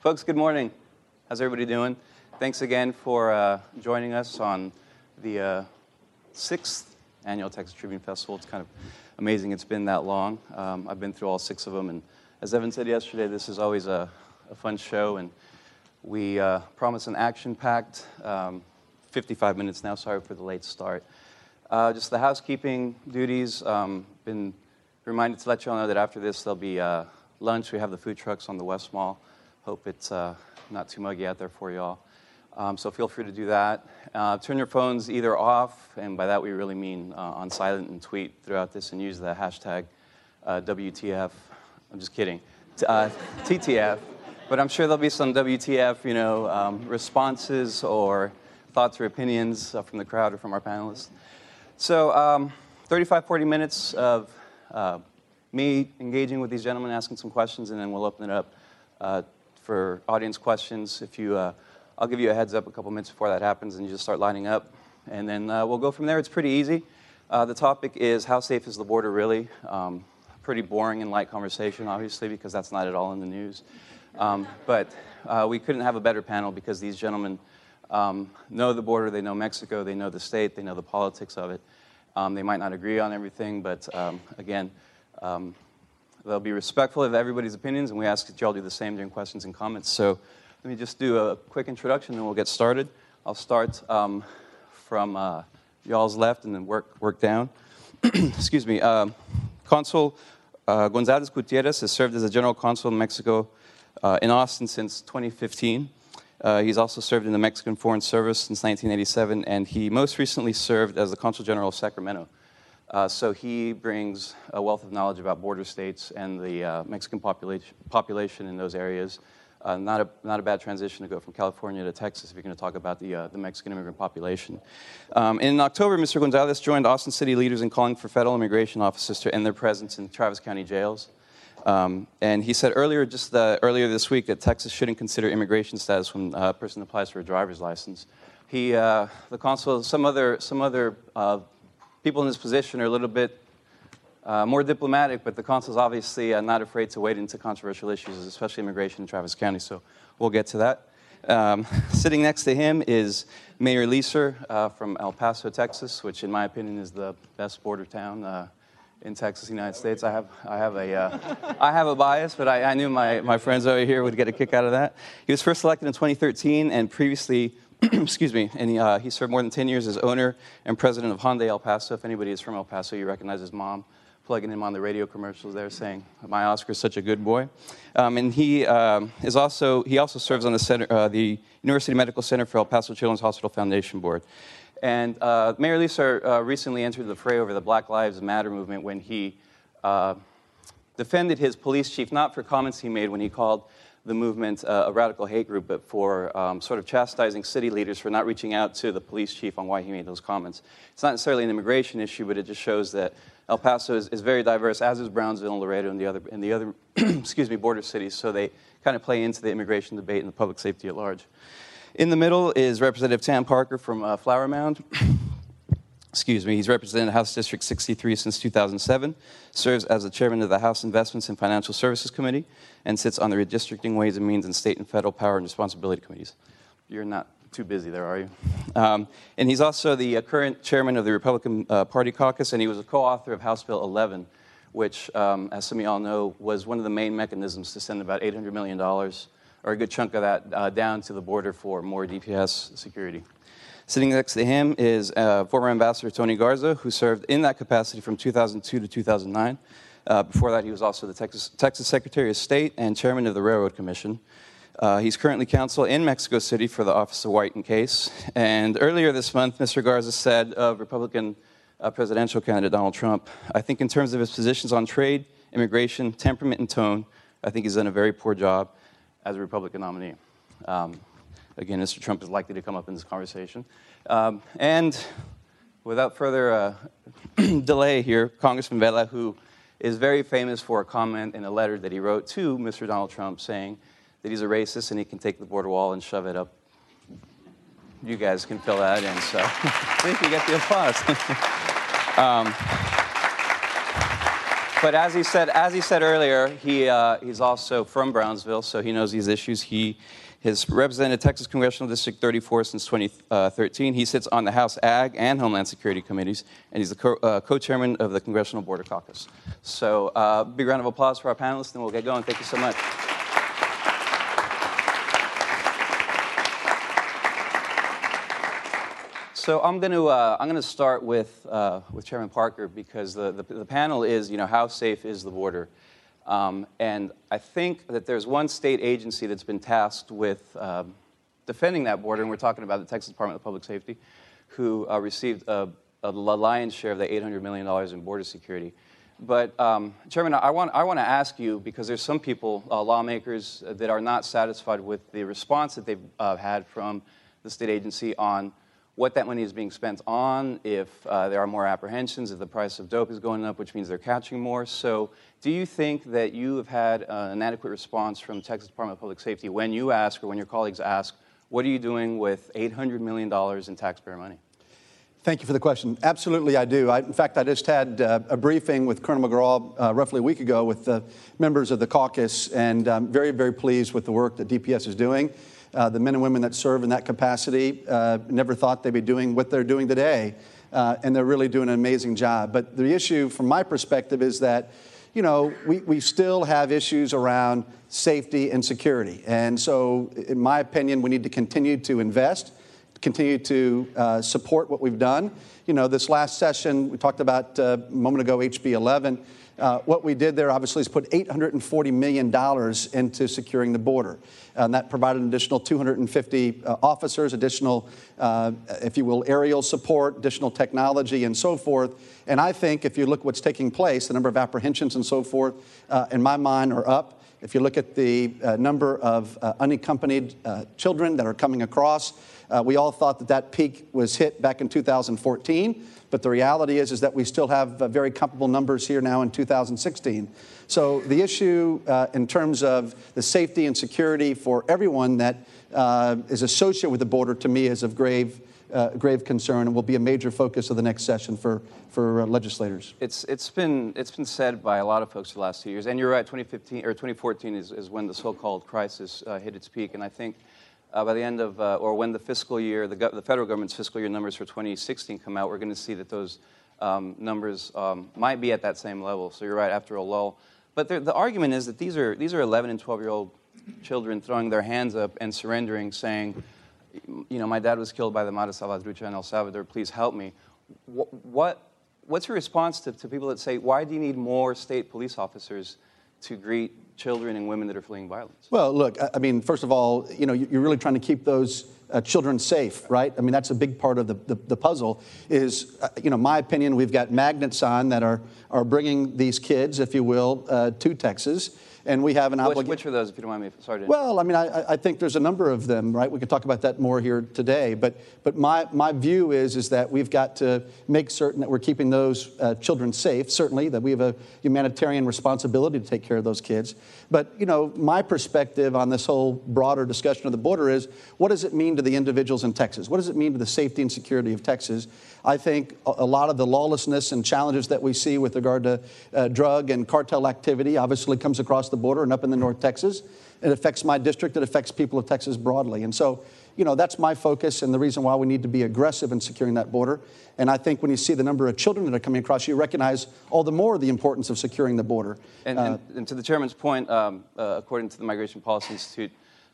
Folks, good morning. How's everybody doing? Thanks again for uh, joining us on the uh, sixth annual Texas Tribune Festival. It's kind of amazing it's been that long. Um, I've been through all six of them, and as Evan said yesterday, this is always a, a fun show, and we uh, promise an action packed um, 55 minutes now. Sorry for the late start. Uh, just the housekeeping duties. Um, been reminded to let you all know that after this, there'll be uh, lunch. We have the food trucks on the West Mall. Hope it's uh, not too muggy out there for y'all. Um, so feel free to do that. Uh, turn your phones either off, and by that we really mean uh, on silent and tweet throughout this, and use the hashtag uh, WTF. I'm just kidding, T- uh, TTF. But I'm sure there'll be some WTF, you know, um, responses or thoughts or opinions uh, from the crowd or from our panelists. So um, 35, 40 minutes of uh, me engaging with these gentlemen, asking some questions, and then we'll open it up for audience questions. If you I'll give you a heads up a couple minutes before that happens, and you just start lining up. And then uh, we'll go from there. It's pretty easy. Uh, the topic is how safe is the border really? Um, pretty boring and light conversation, obviously, because that's not at all in the news. Um, but uh, we couldn't have a better panel because these gentlemen um, know the border, they know Mexico, they know the state, they know the politics of it. Um, they might not agree on everything, but um, again, um, they'll be respectful of everybody's opinions, and we ask that you all do the same during questions and comments. So let me just do a quick introduction and we'll get started. I'll start um, from uh, y'all's left and then work, work down. Excuse me. Um, Consul uh, Gonzalez Gutierrez has served as a general consul in Mexico uh, in Austin since 2015. Uh, he's also served in the Mexican Foreign Service since 1987, and he most recently served as the Consul General of Sacramento. Uh, so he brings a wealth of knowledge about border states and the uh, Mexican population, population in those areas, uh, not, a, not a bad transition to go from California to Texas if you're going to talk about the, uh, the Mexican immigrant population. Um, in October, Mr. Gonzalez joined Austin City leaders in calling for federal immigration officers to end their presence in Travis County jails. Um, and he said earlier, just uh, earlier this week, that Texas shouldn't consider immigration status when a person applies for a driver's license. He, uh, the consul, some other, some other uh, people in his position are a little bit uh, more diplomatic, but the consul's obviously uh, not afraid to wade into controversial issues, especially immigration in Travis County, so we'll get to that. Um, sitting next to him is Mayor Leeser uh, from El Paso, Texas, which, in my opinion, is the best border town uh, in Texas, United States. I have, I have, a, uh, I have a bias, but I, I, knew my, my friends over here would get a kick out of that. He was first elected in 2013 and previously, excuse me, and he, uh, he served more than 10 years as owner and president of Hyundai El Paso. If anybody is from El Paso, you recognize his mom plugging him on the radio commercials there saying, my Oscar is such a good boy. Um, and he um, is also, he also serves on the, center, uh, the University Medical Center for El Paso Children's Hospital Foundation Board. And uh, Mayor Leeser uh, recently entered the fray over the Black Lives Matter movement when he uh, defended his police chief, not for comments he made when he called the movement uh, a radical hate group, but for um, sort of chastising city leaders for not reaching out to the police chief on why he made those comments. It's not necessarily an immigration issue, but it just shows that El Paso is, is very diverse, as is Brownsville, Laredo, and the other, and the other excuse me, border cities. So they kind of play into the immigration debate and the public safety at large. In the middle is Representative Tan Parker from uh, Flower Mound. Excuse me, he's represented House District 63 since 2007, serves as the chairman of the House Investments and Financial Services Committee, and sits on the Redistricting Ways and Means and State and Federal Power and Responsibility Committees. You're not too busy there, are you? Um, and he's also the uh, current chairman of the Republican uh, Party caucus, and he was a co author of House Bill 11, which, um, as some of y'all know, was one of the main mechanisms to send about $800 million, or a good chunk of that, uh, down to the border for more DPS security. Sitting next to him is uh, former Ambassador Tony Garza, who served in that capacity from 2002 to 2009. Uh, before that, he was also the Texas, Texas Secretary of State and chairman of the Railroad Commission. Uh, he's currently counsel in Mexico City for the Office of White and Case. And earlier this month, Mr. Garza said of Republican uh, presidential candidate Donald Trump, I think in terms of his positions on trade, immigration, temperament, and tone, I think he's done a very poor job as a Republican nominee. Um, again, Mr. Trump is likely to come up in this conversation. Um, and without further uh, delay here, Congressman Vela, who is very famous for a comment in a letter that he wrote to Mr. Donald Trump saying, that he's a racist and he can take the border wall and shove it up. You guys can fill that in, so I think you get the applause. um, but as he said, as he said earlier, he, uh, he's also from Brownsville, so he knows these issues. He has represented Texas Congressional District 34 since 2013. He sits on the House Ag and Homeland Security committees, and he's the co- uh, chairman of the Congressional Border Caucus. So, uh, big round of applause for our panelists, and we'll get going. Thank you so much. So I'm going to uh, I'm going to start with uh, with Chairman Parker because the, the, the panel is you know how safe is the border, um, and I think that there's one state agency that's been tasked with um, defending that border, and we're talking about the Texas Department of Public Safety, who uh, received a, a, lion's share of the 800 million dollars in border security. But um, Chairman, I want I want to ask you because there's some people, uh, lawmakers, that are not satisfied with the response that they've uh, had from the state agency on what that money is being spent on, if uh, there are more apprehensions, if the price of dope is going up, which means they're catching more. So, do you think that you have had uh, an adequate response from Texas Department of Public Safety when you ask or when your colleagues ask, what are you doing with $800 million in taxpayer money? Thank you for the question. Absolutely, I do. I, in fact, I just had uh, a briefing with Colonel McCraw uh, roughly a week ago with the members of the caucus, and I'm very, very pleased with the work that DPS is doing. Uh, the men and women that serve in that capacity uh, never thought they'd be doing what they're doing today, uh, and they're really doing an amazing job. But the issue, from my perspective, is that you know, we, we still have issues around safety and security. And so, in my opinion, we need to continue to invest, continue to uh, support what we've done. You know, this last session, we talked about uh, a moment ago, HB 11. Uh, what we did there, obviously, is put $840 million into securing the border. And that provided an additional 250 uh, officers, additional, uh, if you will, aerial support, additional technology, and so forth. And I think if you look what's taking place, the number of apprehensions and so forth, uh, in my mind, are up. If you look at the uh, number of uh, unaccompanied children that are coming across, we all thought that that peak was hit back in 2014. But the reality is, is that we still have uh, very comparable numbers here now in 2016. So the issue uh, in terms of the safety and security for everyone that uh, is associated with the border to me is of grave, uh, grave concern and will be a major focus of the next session for, for uh, legislators. It's, it's, been, it's been said by a lot of folks the last two years, and you're right, 2015 or 2014 is, is when the so-called crisis uh, hit its peak, and I think uh, by the end of, uh, or when the fiscal year, the, the, federal government's fiscal year numbers for 2016 come out, we're going to see that those um, numbers um, might be at that same level. So you're right, after a lull. But the argument is that these are, these are 11 and 12 year old children throwing their hands up and surrendering, saying, you know, my dad was killed by the Mara Salvatrucha in El Salvador, please help me. What, what, what's your response to, to people that say, why do you need more state police officers to greet children and women that are fleeing violence? Well, look, I mean, first of all, you know, you're really trying to keep those uh, children safe, right? I mean, that's a big part of the, the, the puzzle is, uh, you know, my opinion, we've got magnets on that are, are bringing these kids, if you will, uh, to Texas and we have an obligation. Which, which are those, if you don't mind me? Sorry. well, I mean, I, I, think there's a number of them, right? We can talk about that more here today. But, but my, my view is, is that we've got to make certain that we're keeping those uh, children safe, certainly, that we have a humanitarian responsibility to take care of those kids. But, you know, my perspective on this whole broader discussion of the border is what does it mean to the individuals in Texas? What does it mean to the safety and security of Texas? I think a lot of the lawlessness and challenges that we see with regard to uh, drug and cartel activity obviously comes across the border and up in the North Texas. It affects my district, it affects people of Texas broadly. And so, you know, that's my focus and the reason why we need to be aggressive in securing that border. And I think when you see the number of children that are coming across, you recognize all the more the importance of securing the border. And, uh, and, and to the chairman's point, um, uh, according to the Migration Policy Institute,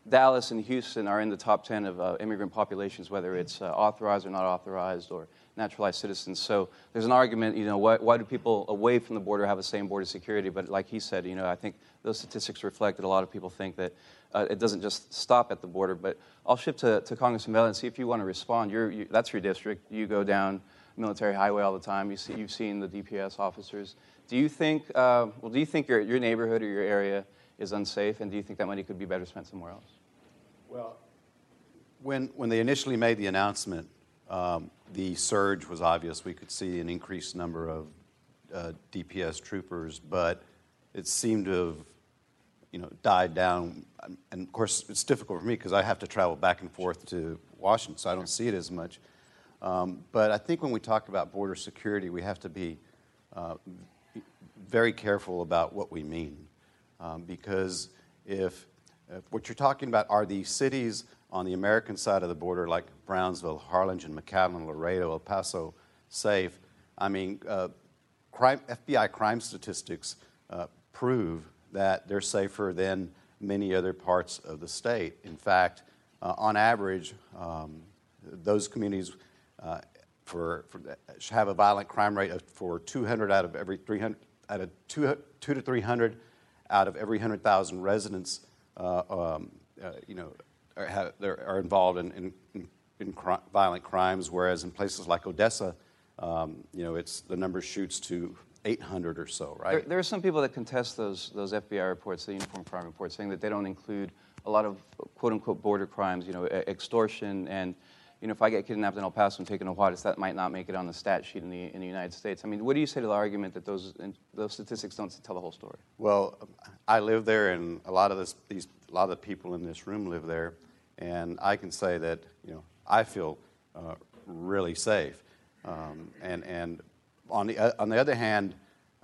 Dallas and Houston are in the top 10 of uh, immigrant populations, whether it's uh, authorized or not authorized or naturalized citizens. So there's an argument, you know, why, why, do people away from the border have the same border security? But like he said, you know, I think those statistics reflect that a lot of people think that uh, it doesn't just stop at the border. But I'll shift to, to Congressman Vela and see if you want to respond. you're that's your district. You go down military highway all the time. You see, you've seen the DPS officers. Do you think, uh, well, do you think your, your neighborhood or your area is unsafe? And do you think that money could be better spent somewhere else? Well, when, when they initially made the announcement, the surge was obvious. We could see an increased number of uh, DPS troopers, but it seemed to have, you know, died down. And of course, it's difficult for me because I have to travel back and forth to Washington, so I don't see it as much. Um, but I think when we talk about border security, we have to be uh, very careful about what we mean. Um, because if, if what you're talking about are the cities on the American side of the border, like Brownsville, Harlingen, McAllen, Laredo, El Paso, safe, I mean, uh, crime, FBI crime statistics uh, prove that they're safer than many other parts of the state. In fact, uh, on average, um, those communities uh, for, for, have a violent crime rate of, for 200 out of every 300, out of two, two to 300 out of every 100,000 residents, uh, um, uh, you know, are, have, are involved in, in, in, in cr- violent crimes, whereas in places like Odessa, um, you know, it's, the number shoots to 800 or so, right? There, there, are some people that contest those, those FBI reports, the uniform crime reports, saying that they don't include a lot of quote unquote border crimes, you know, extortion and you know, if I get kidnapped in El Paso and taken to Juarez, that might not make it on the stat sheet in the, in the United States. I mean, what do you say to the argument that those, those statistics don't tell the whole story? Well, I live there, and a lot of this, these, a lot of the people in this room live there, and I can say that you know I feel uh, really safe. Um, and and on the uh, on the other hand,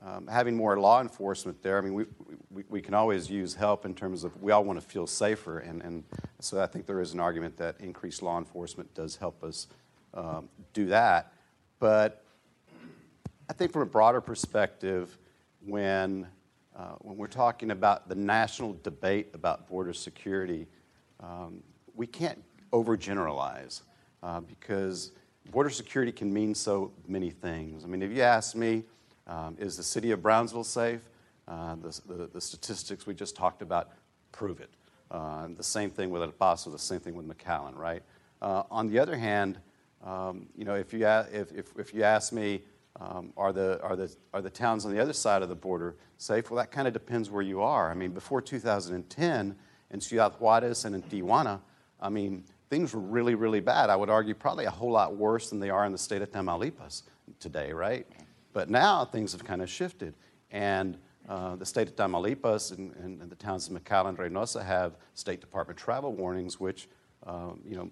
um, having more law enforcement there, I mean, we, we, we, can always use help in terms of we all want to feel safer. And, and so I think there is an argument that increased law enforcement does help us um, do that. But I think from a broader perspective, when, uh, when we're talking about the national debate about border security, um, we can't overgeneralize uh, because border security can mean so many things. I mean, if you ask me, um, is the city of Brownsville safe? Uh, the, the, the, statistics we just talked about prove it. Uh, the same thing with El Paso, the same thing with McAllen, right? Uh, on the other hand, um, you know, if you, if, if, if you ask me, um, are, the, are, the, are the towns on the other side of the border safe? Well, that kind of depends where you are. I mean, before 2010, in Ciudad Juarez and in Tijuana, I mean, things were really, really bad. I would argue probably a whole lot worse than they are in the state of Tamaulipas today, right? But now things have kind of shifted. And uh, the state of Tamaulipas and, and, and, the towns of McAllen and Reynosa have State Department travel warnings, which um, you know,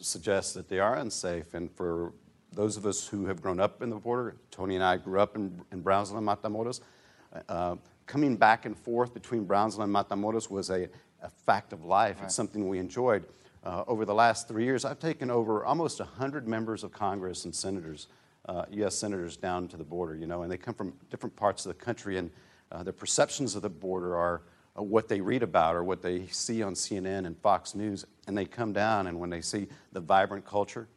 suggest that they are unsafe. And for those of us who have grown up in the border, Tony and I grew up in, in Brownsville and Matamoros, uh, coming back and forth between Brownsville and Matamoros was a, a fact of life. Right. It's something we enjoyed. Uh, over the last three years, I've taken over almost 100 members of Congress and senators uh, U.S. senators down to the border, you know, and they come from different parts of the country, and uh, their perceptions of the border are uh, what they read about or what they see on CNN and Fox News, and they come down, and when they see the vibrant culture,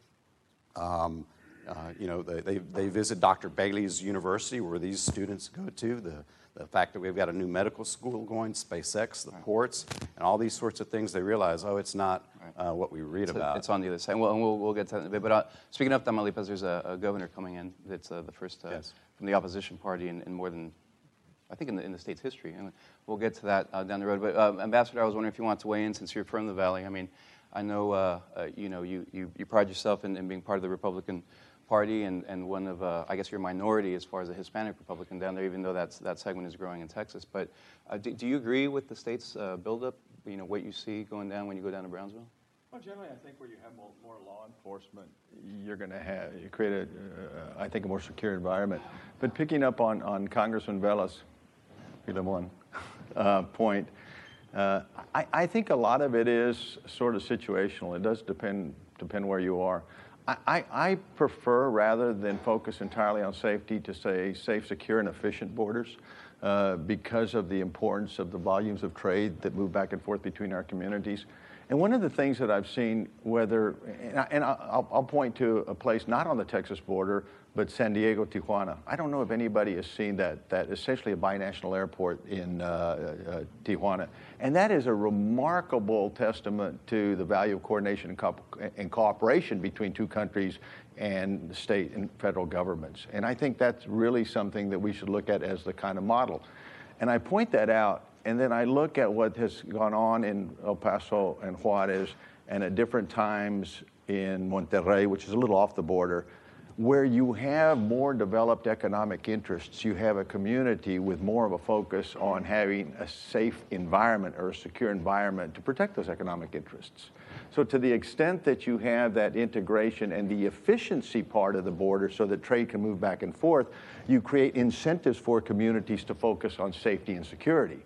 um, uh, you know, they, they, they, visit Dr. Bailey's university where these students go to, the, the fact that we've got a new medical school going, SpaceX, the ports, and all these sorts of things, they realize, oh, it's not uh, what we read it's about. A, it's on the other side. Well, and we'll, we'll get to that in a bit. But uh, speaking of Tamaulipas, there's a, a, governor coming in that's uh, the first uh, yes. from the opposition party in, in, more than, I think, in the, in the state's history. And we'll get to that uh, down the road. But uh, Ambassador, I was wondering if you want to weigh in since you're from the Valley. I mean, I know, you know you, you, you, pride yourself in, in, being part of the Republican Party and, and one of, I guess, your minority as far as a Hispanic Republican down there, even though that's, that segment is growing in Texas. But do, do, you agree with the state's buildup, you know, what you see going down when you go down to Brownsville? Well, generally, I think where you have more, more law enforcement, you're going to have you create a, uh, I think, a more secure environment. But picking up on on Congressman Vela's, one uh, point, uh, I, I think a lot of it is sort of situational. It does depend depend where you are. I, I, prefer rather than focus entirely on safety to say safe, secure, and efficient borders. Uh, because of the importance of the volumes of trade that move back and forth between our communities. And one of the things that I've seen, whether, and, I, will I'll point to a place not on the Texas border, but San Diego, Tijuana. I don't know if anybody has seen that, that essentially a binational airport in uh, uh, Tijuana. And that is a remarkable testament to the value of coordination and, co- and cooperation between two countries and the state and federal governments. And I think that's really something that we should look at as the kind of model. And I point that out and then I look at what has gone on in El Paso and Juarez and at different times in Monterrey, which is a little off the border, where you have more developed economic interests, you have a community with more of a focus on having a safe environment or a secure environment to protect those economic interests. So, to the extent that you have that integration and the efficiency part of the border so that trade can move back and forth, you create incentives for communities to focus on safety and security.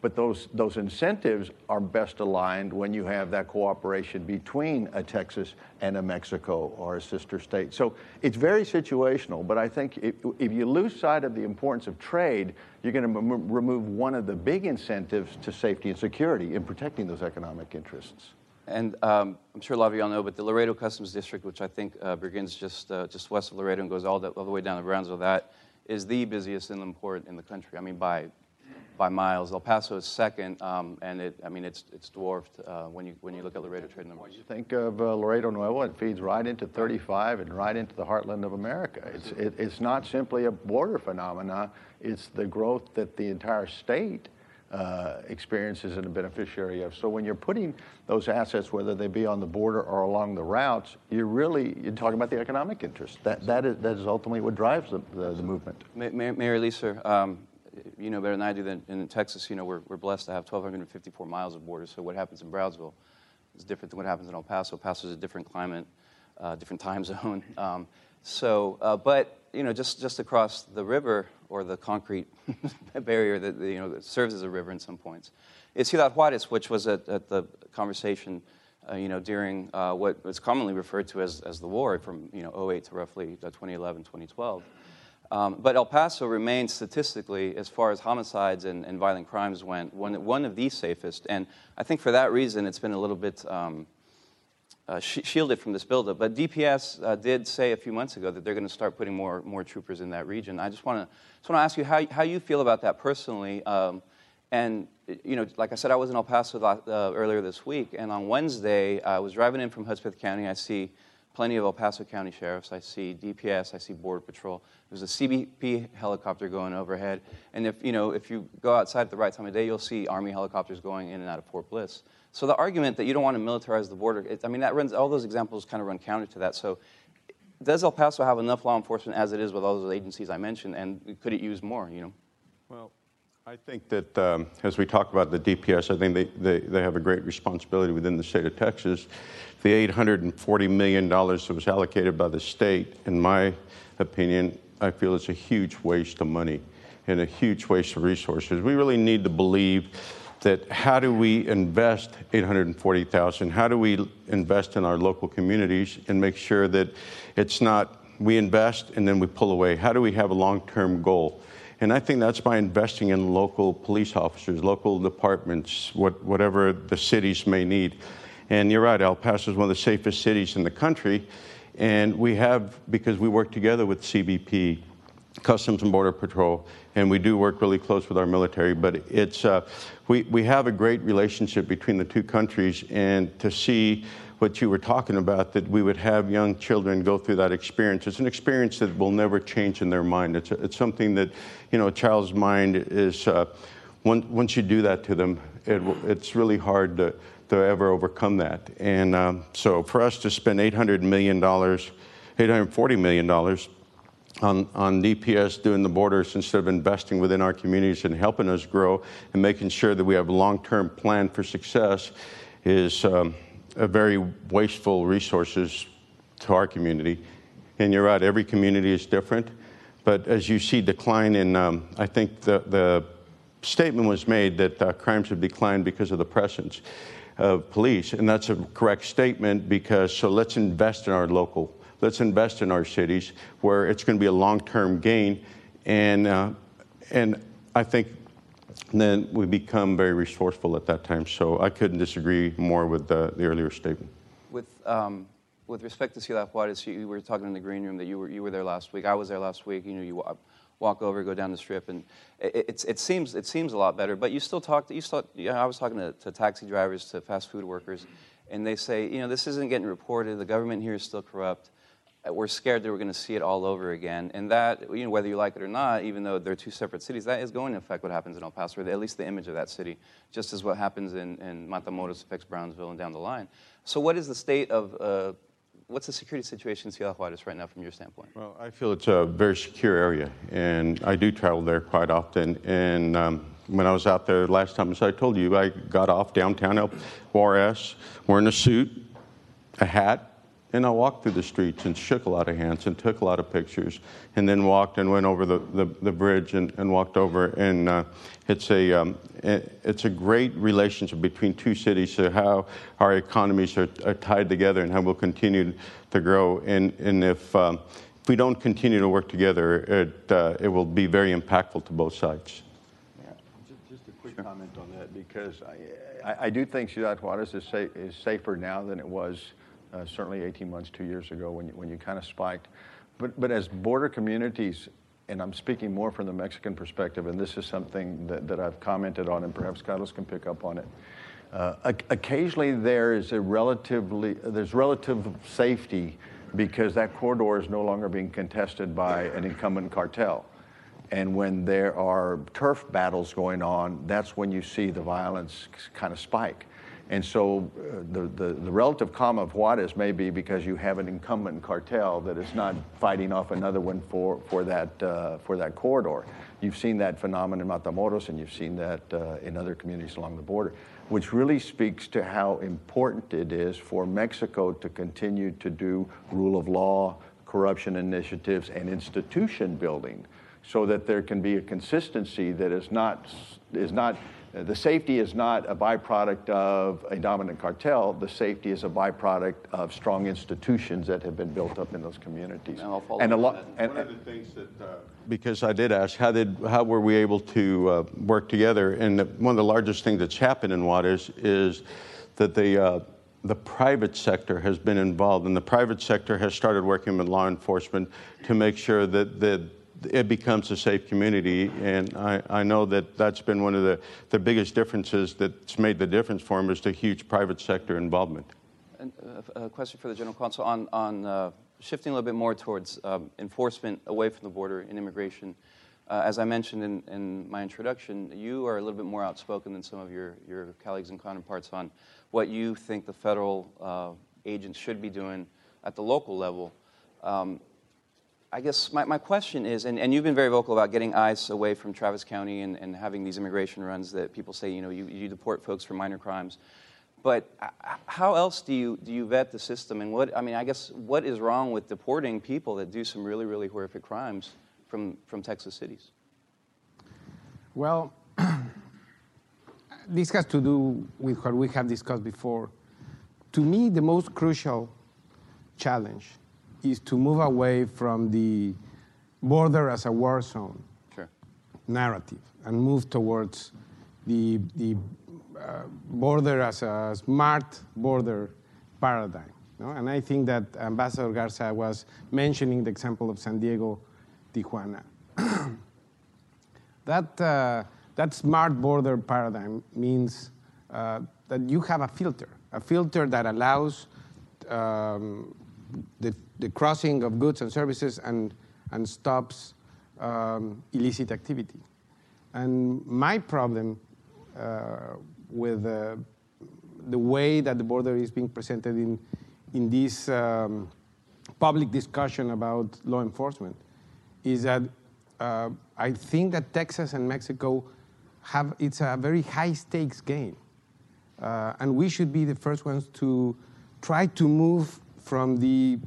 But those, those incentives are best aligned when you have that cooperation between a Texas and a Mexico or a sister state. So it's very situational, but I think if, if you lose sight of the importance of trade, you're going to remove one of the big incentives to safety and security in protecting those economic interests. And um, I'm sure a lot of you all know, but the Laredo Customs District, which I think uh, begins just, uh, just west of Laredo and goes all the, all the way down to Brownsville, that is the busiest inland port in the country. I mean, by, by miles. El Paso is second, um, and it, I mean, it's, it's dwarfed uh, when, you, when you look at Laredo trade numbers. You think of uh, Laredo Nuevo, it feeds right into 35 and right into the heartland of America. It's, it, it's not simply a border phenomena, it's the growth that the entire state uh, experiences and a beneficiary of. So when you're putting those assets, whether they be on the border or along the routes, you're really you're talking about the economic interest. That that is that is ultimately what drives the, the, the movement. Mayor, Mayor Leeser, um, you know better than I do that in Texas, you know, we're, we're blessed to have 1,254 miles of border. So what happens in Brownsville is different than what happens in El Paso. El Paso is a different climate, uh, different time zone. Um, so, uh, but you know, just just across the river, or the concrete barrier that you know that serves as a river in some points. It's Ciudad Juarez, which was at, at the conversation, uh, you know, during uh, what was commonly referred to as, as the war from you know 08 to roughly 2011, 2012. Um, but El Paso remains statistically, as far as homicides and, and violent crimes went, one, one of the safest. And I think for that reason, it's been a little bit um, uh, sh- shielded from this buildup. But DPS uh, did say a few months ago that they're going to start putting more, more troopers in that region. I just want to just want to ask you how, how you feel about that personally. Um, and you know, like I said, I was in El Paso uh, earlier this week, and on Wednesday I was driving in from Hudspeth County. I see plenty of El Paso County sheriffs. I see DPS. I see Border Patrol. There's a CBP helicopter going overhead, and if you know, if you go outside at the right time of day, you'll see Army helicopters going in and out of Fort Bliss. So the argument that you don't want to militarize the border, it, I mean, that runs, all those examples kind of run counter to that. So does El Paso have enough law enforcement as it is with all those agencies I mentioned, and could it use more, you know? Well, I think that um, as we talk about the DPS, I think they, they, they have a great responsibility within the state of Texas. The $840 million that was allocated by the state, in my opinion, I feel it's a huge waste of money and a huge waste of resources. We really need to believe that how do we invest 840,000? How do we invest in our local communities and make sure that it's not we invest and then we pull away? How do we have a long-term goal? And I think that's by investing in local police officers, local departments, what, whatever the cities may need. And you're right, El Paso is one of the safest cities in the country. And we have, because we work together with CBP, Customs and Border Patrol, and we do work really close with our military. But it's uh, we we have a great relationship between the two countries, and to see what you were talking about that we would have young children go through that experience. It's an experience that will never change in their mind. It's it's something that you know a child's mind is. Uh, once, once you do that to them, it, it's really hard to, to ever overcome that. And um, so for us to spend $800 million, $840 million on, on DPS doing the borders instead of investing within our communities and helping us grow and making sure that we have a long term plan for success is um, a very wasteful resources to our community. And you're right, every community is different. But as you see decline in, um, I think the, the statement was made that uh, crimes have declined because of the presence of police. And that's a correct statement because so let's invest in our local let's invest in our cities where it's going to be a long-term gain. And, uh, and I think then we become very resourceful at that time. So I couldn't disagree more with the, the earlier statement. With, um, with respect to Ciudad Juarez, you were talking in the green room that you were, you were there last week. I was there last week. You know, you walk, over, go down the strip, and it, it, seems, it seems a lot better. But you still talk, to, you still, you know, I was talking to, to taxi drivers, to fast food workers, and they say, you know, this isn't getting reported. The government here is still corrupt we're scared that we're going to see it all over again. And that, you know, whether you like it or not, even though they're two separate cities, that is going to affect what happens in El Paso, or at least the image of that city, just as what happens in, in Matamoros affects Brownsville and down the line. So, what is the state of uh, what's the security situation in Ciudad Juarez right now from your standpoint? Well, I feel it's a very secure area, and I do travel there quite often. And um, when I was out there last time, as I told you, I got off downtown El Juarez wearing a suit, a hat, and I walked through the streets and shook a lot of hands and took a lot of pictures, and then walked and went over the, the, the bridge and, and walked over. And uh, it's, a, um, it's a great relationship between two cities, so how our economies are, are tied together and how we'll continue to grow. And, and if, um, if we don't continue to work together, it, uh, it will be very impactful to both sides. Yeah. Just a quick comment on that, because I, I, I do think Ciudad Juarez is, is safer now than it was uh, certainly 18 months, two years ago when you, when you kind of spiked. But, but as border communities, and I'm speaking more from the Mexican perspective, and this is something that, that I've commented on, and perhaps Carlos can pick up on it. Uh, occasionally there is a relatively, there's relative safety because that corridor is no longer being contested by an incumbent cartel. And when there are turf battles going on, that's when you see the violence kind of spike. And so uh, the, the, the relative calm of Juarez may be because you have an incumbent cartel that is not fighting off another one for, for, that, uh, for that corridor. You've seen that phenomenon in Matamoros and you've seen that uh, in other communities along the border, which really speaks to how important it is for Mexico to continue to do rule of law, corruption initiatives, and institution building so that there can be a consistency that is not, is not the safety is not a byproduct of a dominant cartel. The safety is a byproduct of strong institutions that have been built up in those communities. And I'll and a lot, and, One of the things that, uh, because I did ask, how did, how were we able to uh, work together? And the, one of the largest things that's happened in Juarez is that the, uh, the private sector has been involved, and the private sector has started working with law enforcement to make sure that, that it becomes a safe community. And I, I know that that's been one of the, the biggest differences that's made the difference for them is the huge private sector involvement. And, uh, a question for the general counsel on, on uh, shifting a little bit more towards um, enforcement away from the border in immigration. Uh, as I mentioned in, in my introduction, you are a little bit more outspoken than some of your, your colleagues and counterparts on what you think the federal uh, agents should be doing at the local level. Um, I guess my, my question is, and, and you've been very vocal about getting ICE away from Travis County and, and having these immigration runs that people say, you know, you, you deport folks for minor crimes. But uh, how else do you, do you vet the system? And what, I mean, I guess, what is wrong with deporting people that do some really, really horrific crimes from, from Texas cities? Well, this has to do with what we have discussed before. To me, the most crucial challenge is to move away from the border as a war zone Sure. narrative and move towards the, the uh, border as a smart border paradigm. No? And I think that Ambassador Garza was mentioning the example of San Diego, Tijuana. that, uh, that smart border paradigm means uh, that you have a filter, a filter that allows um, the, the crossing of goods and services and, and stops um, illicit activity. And my problem uh, with uh, the way that the border is being presented in, in this um, public discussion about law enforcement is that uh, I think that Texas and Mexico have, it's a very high stakes game. Uh, and we should be the first ones to try to move from the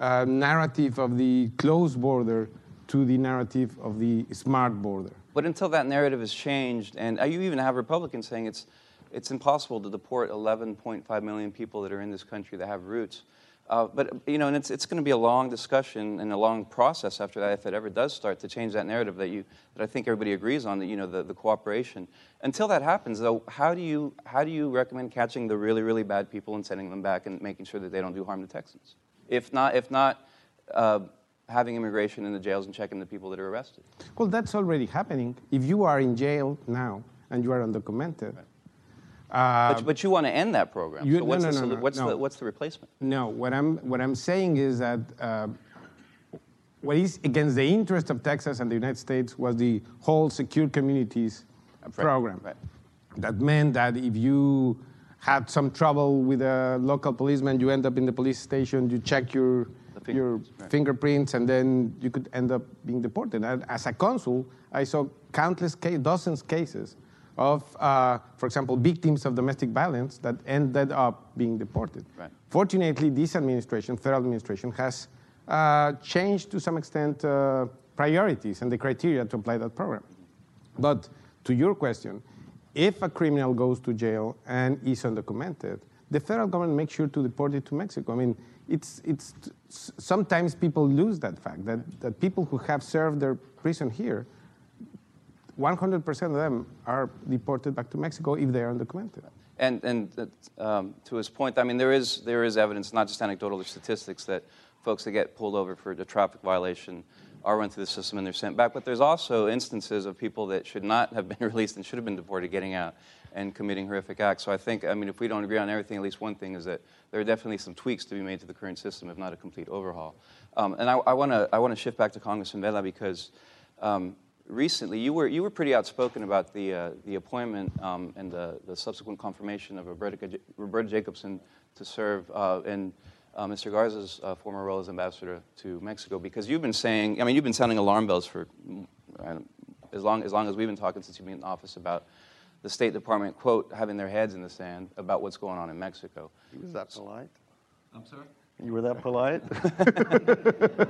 uh, narrative of the closed border to the narrative of the smart border. But until that narrative is changed, and uh, you even have Republicans saying it's, it's impossible to deport 11.5 million people that are in this country that have roots. Uh, but you know, and it's, it's going to be a long discussion and a long process after that, if it ever does start to change that narrative that you that I think everybody agrees on. That you know, the, the cooperation. Until that happens, though, how do you how do you recommend catching the really really bad people and sending them back and making sure that they don't do harm to Texans? If not, if not. Uh, having immigration in the jails and checking the people that are arrested. Well, that's already happening. If you are in jail now and you are undocumented, uh, but, but you want to end that program. you- so what's, no, the, no, solu- no, what's, the, what's the replacement? No, what I'm, what I'm saying is that uh, what is against the interest of Texas and the United States was the whole secure communities program. right. That meant that if you had some trouble with a local policeman, you end up in the police station, you check your, The your fingerprints, right. fingerprints, and then you could end up being deported. And as a consul, I saw countless, ca- dozens cases of, uh, for example, victims of domestic violence that ended up being deported. Right. Fortunately, this administration, federal administration, has uh, changed to some extent uh, priorities and the criteria to apply that program. But to your question, if a criminal goes to jail and is undocumented, the federal government makes sure to deport it to Mexico. I mean, it's, it's sometimes people lose that fact that, that people who have served their prison here, 100% of them are deported back to Mexico if they are undocumented. And, and um, to his point, I mean, there is, there is evidence, not just anecdotal statistics, that folks that get pulled over for a traffic violation are run through the system and they're sent back. But there's also instances of people that should not have been released and should have been deported getting out and committing horrific acts. So I think, I mean, if we don't agree on everything, at least one thing is that there are definitely some tweaks to be made to the current system, if not a complete overhaul. Um, and I, I want to I wanna shift back to Congressman Vela because um, recently you were, you were pretty outspoken about the, uh, the appointment um, and the, the subsequent confirmation of Roberta, Roberta Jacobson to serve uh, in uh, Mr. Garza's uh, former role as ambassador to Mexico because you've been saying, I mean, you've been sounding alarm bells for mm, as long, as long as we've been talking since you've been in office about the State Department, quote, having their heads in the sand about what's going on in Mexico. You was that polite? I'm sorry? You were that polite?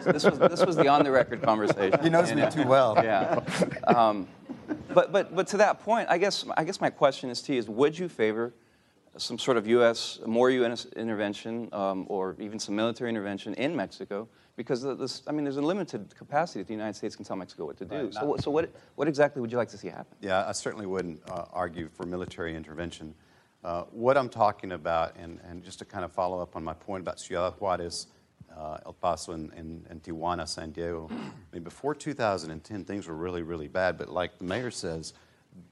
This was, this was the on the record conversation. He knows And, me uh, too well. Yeah. Um, but, but, but to that point, I guess, I guess my question is to you is would you favor some sort of U.S., more U.S. intervention um, or even some military intervention in Mexico? Because the, this, I mean, there's a limited capacity that the United States can tell Mexico what to do. Right. So, what- so what, what exactly would you like to see happen? Yeah, I certainly wouldn't uh, argue for military intervention. Uh, what I'm talking about, and, and just to kind of follow up on my point about Ciudad Juarez, uh, El Paso, and, and, and Tijuana, San Diego, I mean, before 2010, things were really, really bad. But like the mayor says,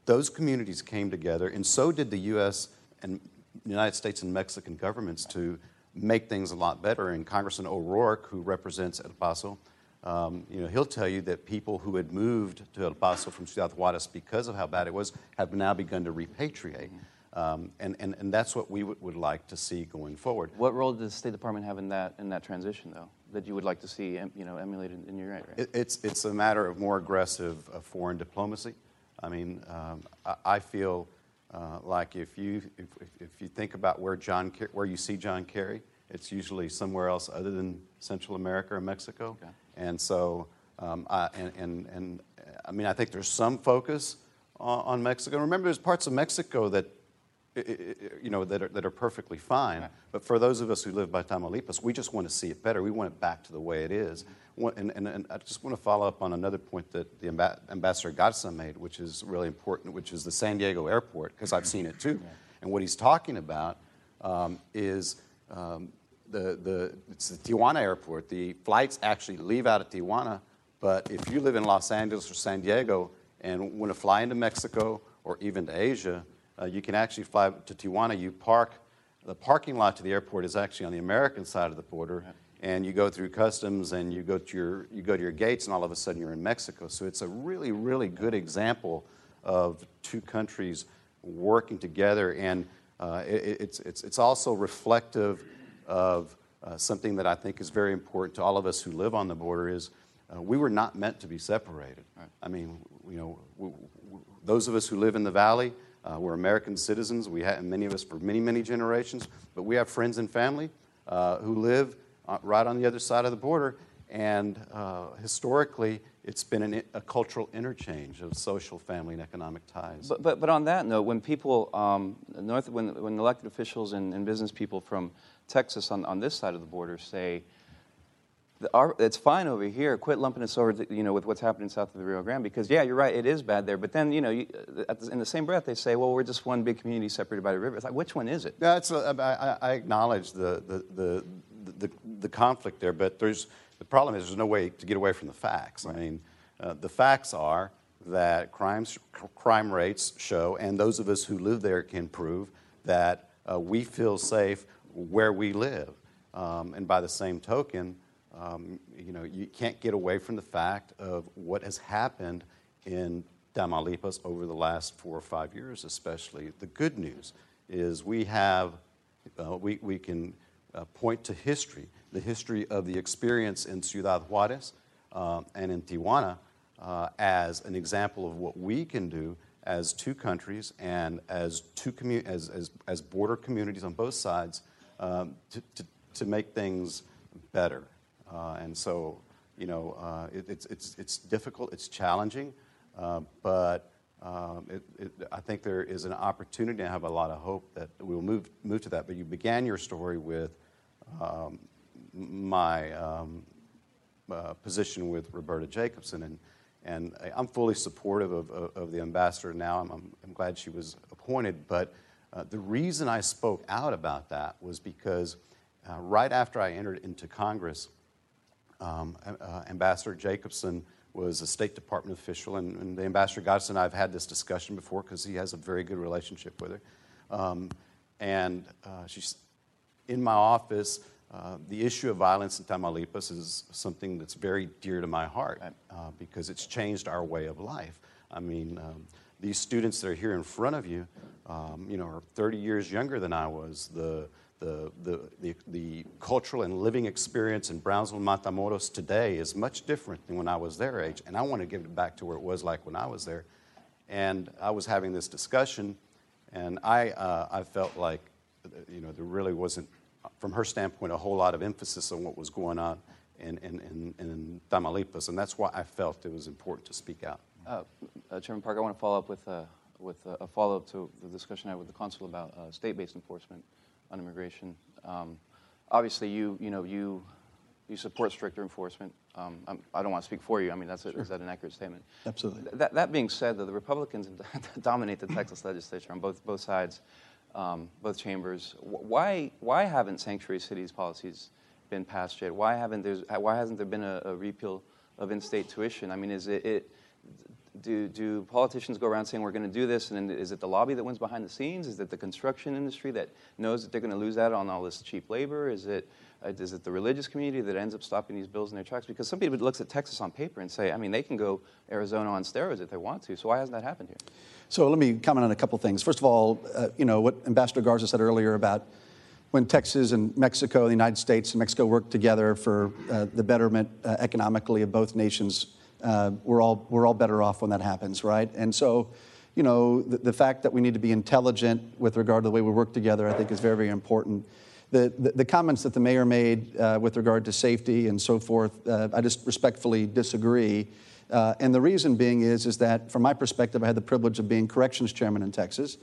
those communities came together, and so did the U.S. and United States and Mexican governments to make things a lot better. And Congressman O'Rourke, who represents El Paso, um, you know, he'll tell you that people who had moved to El Paso from Ciudad Juarez because of how bad it was have now begun to repatriate. Um, and, and, and that's what we would, would like to see going forward. What role does the State Department have in that, in that transition, though, that you would like to see em- you know, emulated in your right? right? It, it's, it's a matter of more aggressive uh, foreign diplomacy. I mean, um, I, I feel uh, like if you, if, if- you think about where, John, where you see John Kerry, it's usually somewhere else other than Central America or Mexico. Okay. And so, um, I, and, and, and I mean, I think there's some focus on, on Mexico. Remember, there's parts of Mexico that, you know, that are, that are perfectly fine. Right. But for those of us who live by Tamaulipas, we just want to see it better. We want it back to the way it is. And, and, and I just want to follow up on another point that the amba- Ambassador Garza made, which is really important, which is the San Diego airport, because I've seen it too. And what he's talking about um, is um, the, the, it's the Tijuana airport. The flights actually leave out of Tijuana, but if you live in Los Angeles or San Diego and want to fly into Mexico or even to Asia, uh, you can actually fly to Tijuana. You park, the parking lot to the airport is actually on the American side of the border, and you go through customs and you go to your, you go to your gates, and all of a sudden you're in Mexico. So it's a really, really good example of two countries working together, and uh, it, it's, it's, it's also reflective of uh, something that I think is very important to all of us who live on the border is uh, we were not meant to be separated. I mean, you know, w- w- those of us who live in the valley, uh, we're American citizens. We have many of us for many, many generations, but we have friends and family uh, who live uh, right on the other side of the border. And uh, historically, it's been an, a cultural interchange of social, family, and economic ties. But, but, but on that note, when people, um, north, when, when elected officials and, and business people from Texas on, on this side of the border say, our, it's fine over here, quit lumping us over to, you know, with what's happening south of the Rio Grande, because yeah, you're right, it is bad there. But then, you know, you, at the, in the same breath, they say, well, we're just one big community separated by the river. It's like, which one is it? It's a, I, I- I acknowledge the, the, the, the, the conflict there, but there's, the problem is there's no way to get away from the facts. I mean, uh, the facts are that crimes, crime rates show, and those of us who live there can prove, that uh, we feel safe where we live. Um, and by the same token, um, you know, you can't get away from the fact of what has happened in Tamaulipas over the last four or five years, especially. The good news is we have, uh, we, we can uh, point to history, the history of the experience in Ciudad Juarez uh, and in Tijuana uh, as an example of what we can do as two countries and as, two commu- as, as, as border communities on both sides um, to, to, to make things better. Uh, and so, you know, uh, it, it's, it's, it's difficult, it's challenging, uh, but um, it, it, I think there is an opportunity. and I have a lot of hope that we will move, move to that. But you began your story with um, my um, uh, position with Roberta Jacobson, and, and I'm fully supportive of, of, of the ambassador now. I'm, I'm, I'm, glad she was appointed. But uh, the reason I spoke out about that was because uh, right after I entered into Congress, um, uh, Ambassador Jacobson was a State Department official, and, and the Ambassador Garza and I have had this discussion before because he has a very good relationship with her. Um, and uh, she's in my office. Uh, the issue of violence in Tamaulipas is something that's very dear to my heart uh, because it's changed our way of life. I mean, um, these students that are here in front of you, um, you know, are 30 years younger than I was. The the, the, the, the, cultural and living experience in Brownsville, Matamoros today is much different than when I was their age. And I want to give it back to where it was like when I was there. And I was having this discussion, and I, uh, I felt like, you know, there really wasn't, from her standpoint, a whole lot of emphasis on what was going on in, in, in, in Tamaulipas. And that's why I felt it was important to speak out. Uh, uh, Chairman Park, I want to follow up with, uh, with a follow up to the discussion I had with the consul about uh, state based enforcement on immigration. Um, obviously, you you know you you support stricter enforcement. Um, I do not want to speak for you. I mean, that's a, sure. is that an accurate statement? Absolutely. That, that being said, though, the Republicans dominate the Texas legislature on both both sides, um, both chambers. Why why haven't sanctuary cities policies been passed yet? Why haven't there why hasn't there been a, a repeal of in-state tuition? I mean, is it, it do, do politicians go around saying we're going to do this, and is it the lobby that wins behind the scenes? Is it the construction industry that knows that they're going to lose out on all this cheap labor? Is it, uh, is it the religious community that ends up stopping these bills in their tracks? Because some people looks at Texas on paper and say, I mean, they can go Arizona on steroids if they want to. So why hasn't that happened here? So let me comment on a couple things. First of all, uh, you know what Ambassador Garza said earlier about when Texas and Mexico, the United States and Mexico work together for uh, the betterment uh, economically of both nations uh, we're, all, we're all better off when that happens, right? And so, you know, the, the, fact that we need to be intelligent with regard to the way we work together, I think, is very, very important. The, the, the comments that the mayor made uh, with regard to safety and so forth, uh, I just respectfully disagree. Uh, and the reason being is, is that, from my perspective, I had the privilege of being corrections chairman in Texas.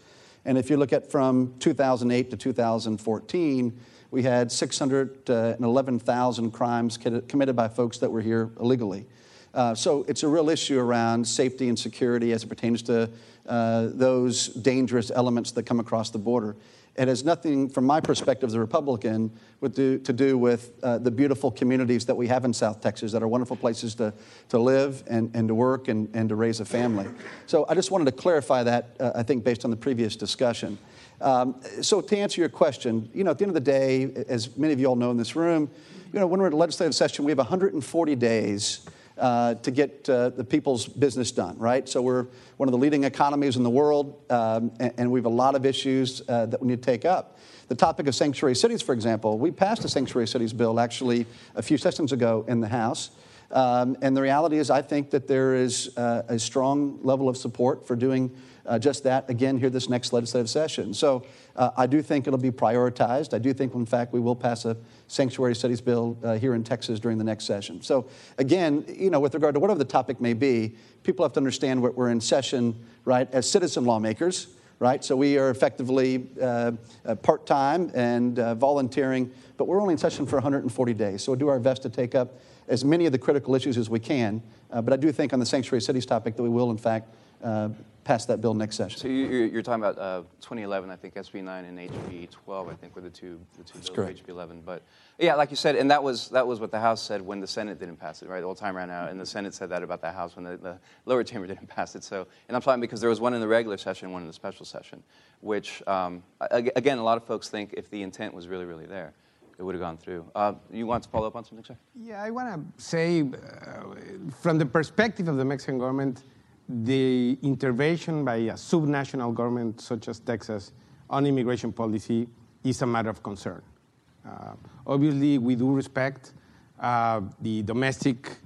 And if you look at from 2008 to 2014, we had 611,000 crimes committed by folks that were here illegally. Uh, so it's a real issue around safety and security as it pertains to uh, those dangerous elements that come across the border. It has nothing, from my perspective as a Republican, do, to do with uh, the beautiful communities that we have in South Texas that are wonderful places to, to live and, and to work and, and to raise a family. So I just wanted to clarify that, uh, I think, based on the previous discussion. Um, so to answer your question, you know, at the end of the day, as many of you all know in this room, you know, when we're in a legislative session, we have 140 days uh, to get uh, the people's business done, right? So we're one of the leading economies in the world, um, and, and, we have a lot of issues uh, that we need to take up. The topic of sanctuary cities, for example, we passed a sanctuary cities bill actually a few sessions ago in the House. Um, and the reality is, I think that there is uh, a strong level of support for doing uh, just that again here this next legislative session. So uh, I do think it'll be prioritized. I do think, in fact, we will pass a sanctuary cities bill uh, here in Texas during the next session. So again, you know, with regard to whatever the topic may be, people have to understand what we're in session, right, as citizen lawmakers. Right, so we are effectively uh, uh, part time and uh, volunteering, but we're only in session for 140 days. So we'll do our best to take up as many of the critical issues as we can. but I do think on the sanctuary cities topic that we will, in fact, uh, pass that bill next session. So you're, you're talking about uh, 2011, I think SB 9 and HB 12, I think were the two the two That's bills. HB 11, but yeah, like you said, and that was that was what the House said when the Senate didn't pass it, right? The whole time ran out, and the Senate said that about the House when the, the lower chamber didn't pass it. So, and I'm talking because there was one in the regular session, one in the special session, which um, again, a lot of folks think if the intent was really really there it would have gone through. Uh, you want to follow up on something, sir? Yeah, I want to say, uh, from the perspective of the Mexican government, the intervention by a subnational government such as Texas on immigration policy is a matter of concern. Uh, obviously, we do respect uh, the domestic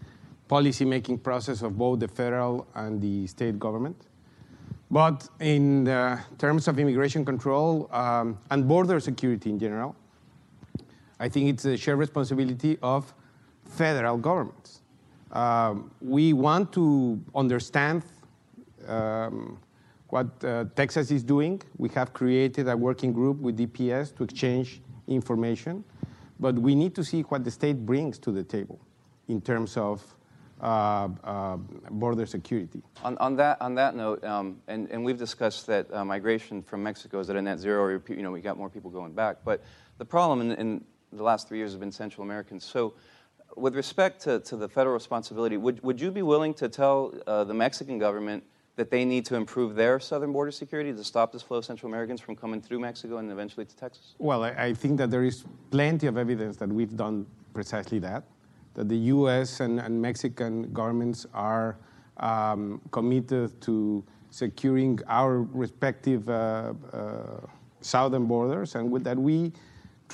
policy-making process of both the federal and the state government. But in terms of immigration control um, and border security in general, I think it's a shared responsibility of federal governments. Um, we want to understand um, what uh, Texas is doing. We have created a working group with DPS to exchange information, but we need to see what the state brings to the table in terms of uh, uh, border security. On, on, that, on that note, um, and, and we've discussed that uh, migration from Mexico is at a net zero, you know, we got more people going back. But the problem in, in the last three years have been Central Americans. So with respect to, to the federal responsibility, would, would you be willing to tell uh, the Mexican government that they need to improve their southern border security to stop this flow of Central Americans from coming through Mexico and eventually to Texas? Well, I, I think that there is plenty of evidence that we've done precisely that, that the U.S. and, and Mexican governments are um, committed to securing our respective uh, uh, southern borders, and with that we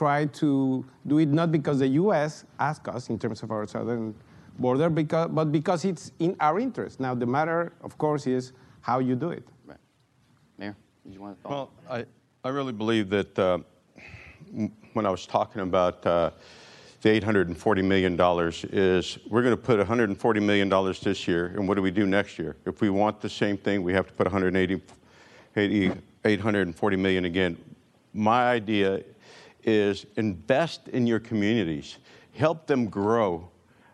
try to do it not because the U.S. asked us in terms of our southern border, because, but because it's in our interest. Now, the matter, of course, is how you do it. Right. Mayor, did you want to? Talk? Well, I, I really believe that uh, when I was talking about uh, the $840 million is we're going to put $140 million this year, and what do we do next year? If we want the same thing, we have to put 180, 80, 840 million again. My idea is invest in your communities, help them grow,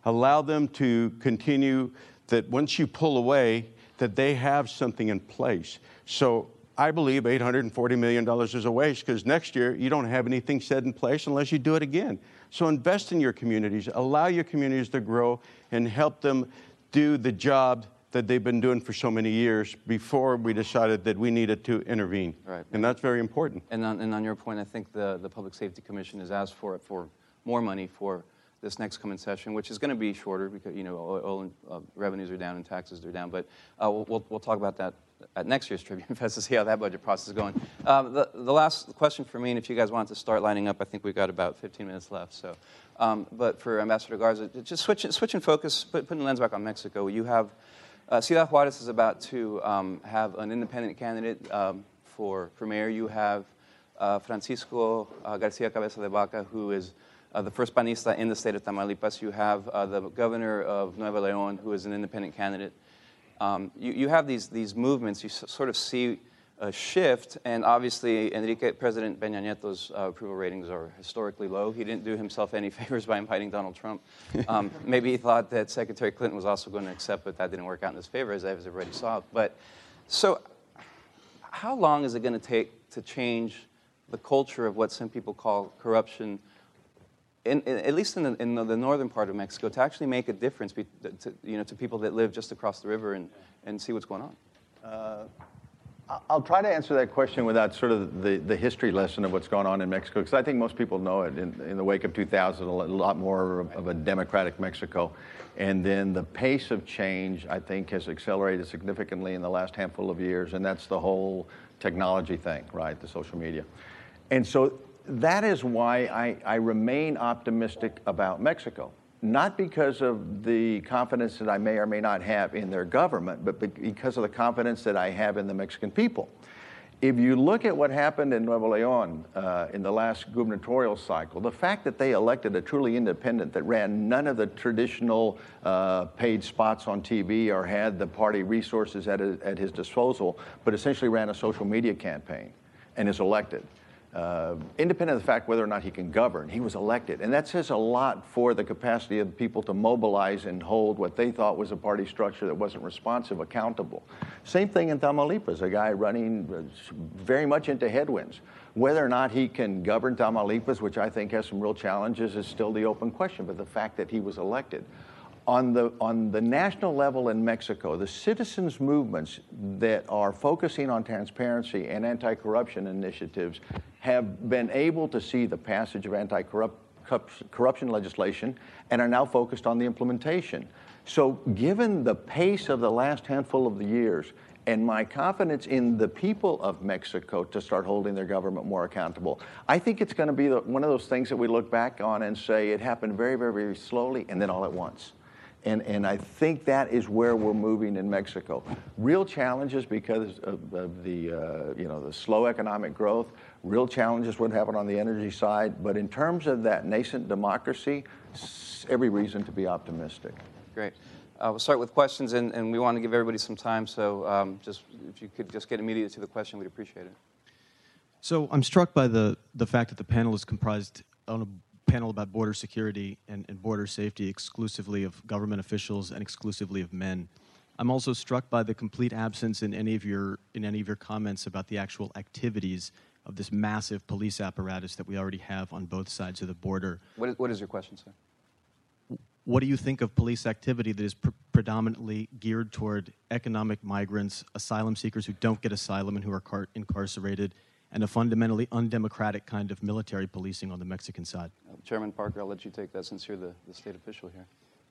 allow them to continue that once you pull away, that they have something in place. So I believe $840 million is a waste because next year you don't have anything set in place unless you do it again. So invest in your communities, allow your communities to grow, and help them do the job that they've been doing for so many years before we decided that we needed to intervene. Right. And that's very important. And on, and on your point, I think the, the Public Safety Commission has asked for, for more money for this next coming session, which is going to be shorter because you know oil, uh, revenues are down and taxes are down. But uh, we'll, we'll talk about that at next year's Tribune Fest to see how that budget process is going. Um, the, the last question for me, and if you guys want to start lining up, I think we've got about 15 minutes left. So, um, but for Ambassador Garza, just switch, switching focus, put, putting the lens back on Mexico. You have uh, Ciudad Juarez is about to um, have an independent candidate um, for, for mayor. You have uh, Francisco uh, Garcia Cabeza de Vaca, who is uh, the first panista in the state of Tamaulipas. You have uh, the governor of Nuevo León, who is an independent candidate. Um, you, you have these, these movements. You s- sort of see a shift, and obviously, Enrique, President Peña Nieto's uh, approval ratings are historically low. He didn't do himself any favors by inviting Donald Trump. Um, maybe he thought that Secretary Clinton was also going to accept, but that didn't work out in his favor, as I've already saw. But so, how long is it going to take to change the culture of what some people call corruption? In, in, at least in, the, in the, northern part of Mexico, to actually make a difference be, to, you know, to people that live just across the river and, and see what's going on? Uh, I'll try to answer that question without sort of the, the history lesson of what's going on in Mexico, because I think most people know it. In, in, the wake of 2000, a lot more of a democratic Mexico. And then the pace of change, I think, has accelerated significantly in the last handful of years, and that's the whole technology thing, right? The social media. And so that is why I, I remain optimistic about Mexico not because of the confidence that I may or may not have in their government, but because of the confidence that I have in the Mexican people. If you look at what happened in Nuevo León uh, in the last gubernatorial cycle, the fact that they elected a truly independent that ran none of the traditional uh, paid spots on TV or had the party resources at, at his disposal, but essentially ran a social media campaign and is elected uh, independent of the fact whether or not he can govern, he was elected. And that says a lot for the capacity of people to mobilize and hold what they thought was a party structure that wasn't responsive, accountable. Same thing in Tamaulipas, a guy running uh, very much into headwinds. Whether or not he can govern Tamaulipas, which I think has some real challenges, is still the open question. But the fact that he was elected on the, on the national level in Mexico, the citizens' movements that are focusing on transparency and anti corruption initiatives have been able to see the passage of anti corruption legislation and are now focused on the implementation. So, given the pace of the last handful of the years and my confidence in the people of Mexico to start holding their government more accountable. I think it's going to be the, one of those things that we look back on and say it happened very, very, very slowly and then all at once. And, and I think that is where we're moving in Mexico. Real challenges because of, of the, uh, you know, the slow economic growth, real challenges what happened on the energy side. But in terms of that nascent democracy, every reason to be optimistic. Great. Uh, we'll start with questions, and, and, we want to give everybody some time. So, um, just if you could just get immediately to the question, we'd appreciate it. So, I'm struck by the the fact that the panel is comprised on a panel about border security and, and border safety exclusively of government officials and exclusively of men. I'm also struck by the complete absence in any of your in any of your comments about the actual activities of this massive police apparatus that we already have on both sides of the border. What is, what is your question, sir? what do you think of police activity that is pr- predominantly geared toward economic migrants, asylum seekers who don't get asylum and who are car- incarcerated, and a fundamentally undemocratic kind of military policing on the Mexican side? Uh, Chairman Parker, I'll let you take that since you're the, the state official here.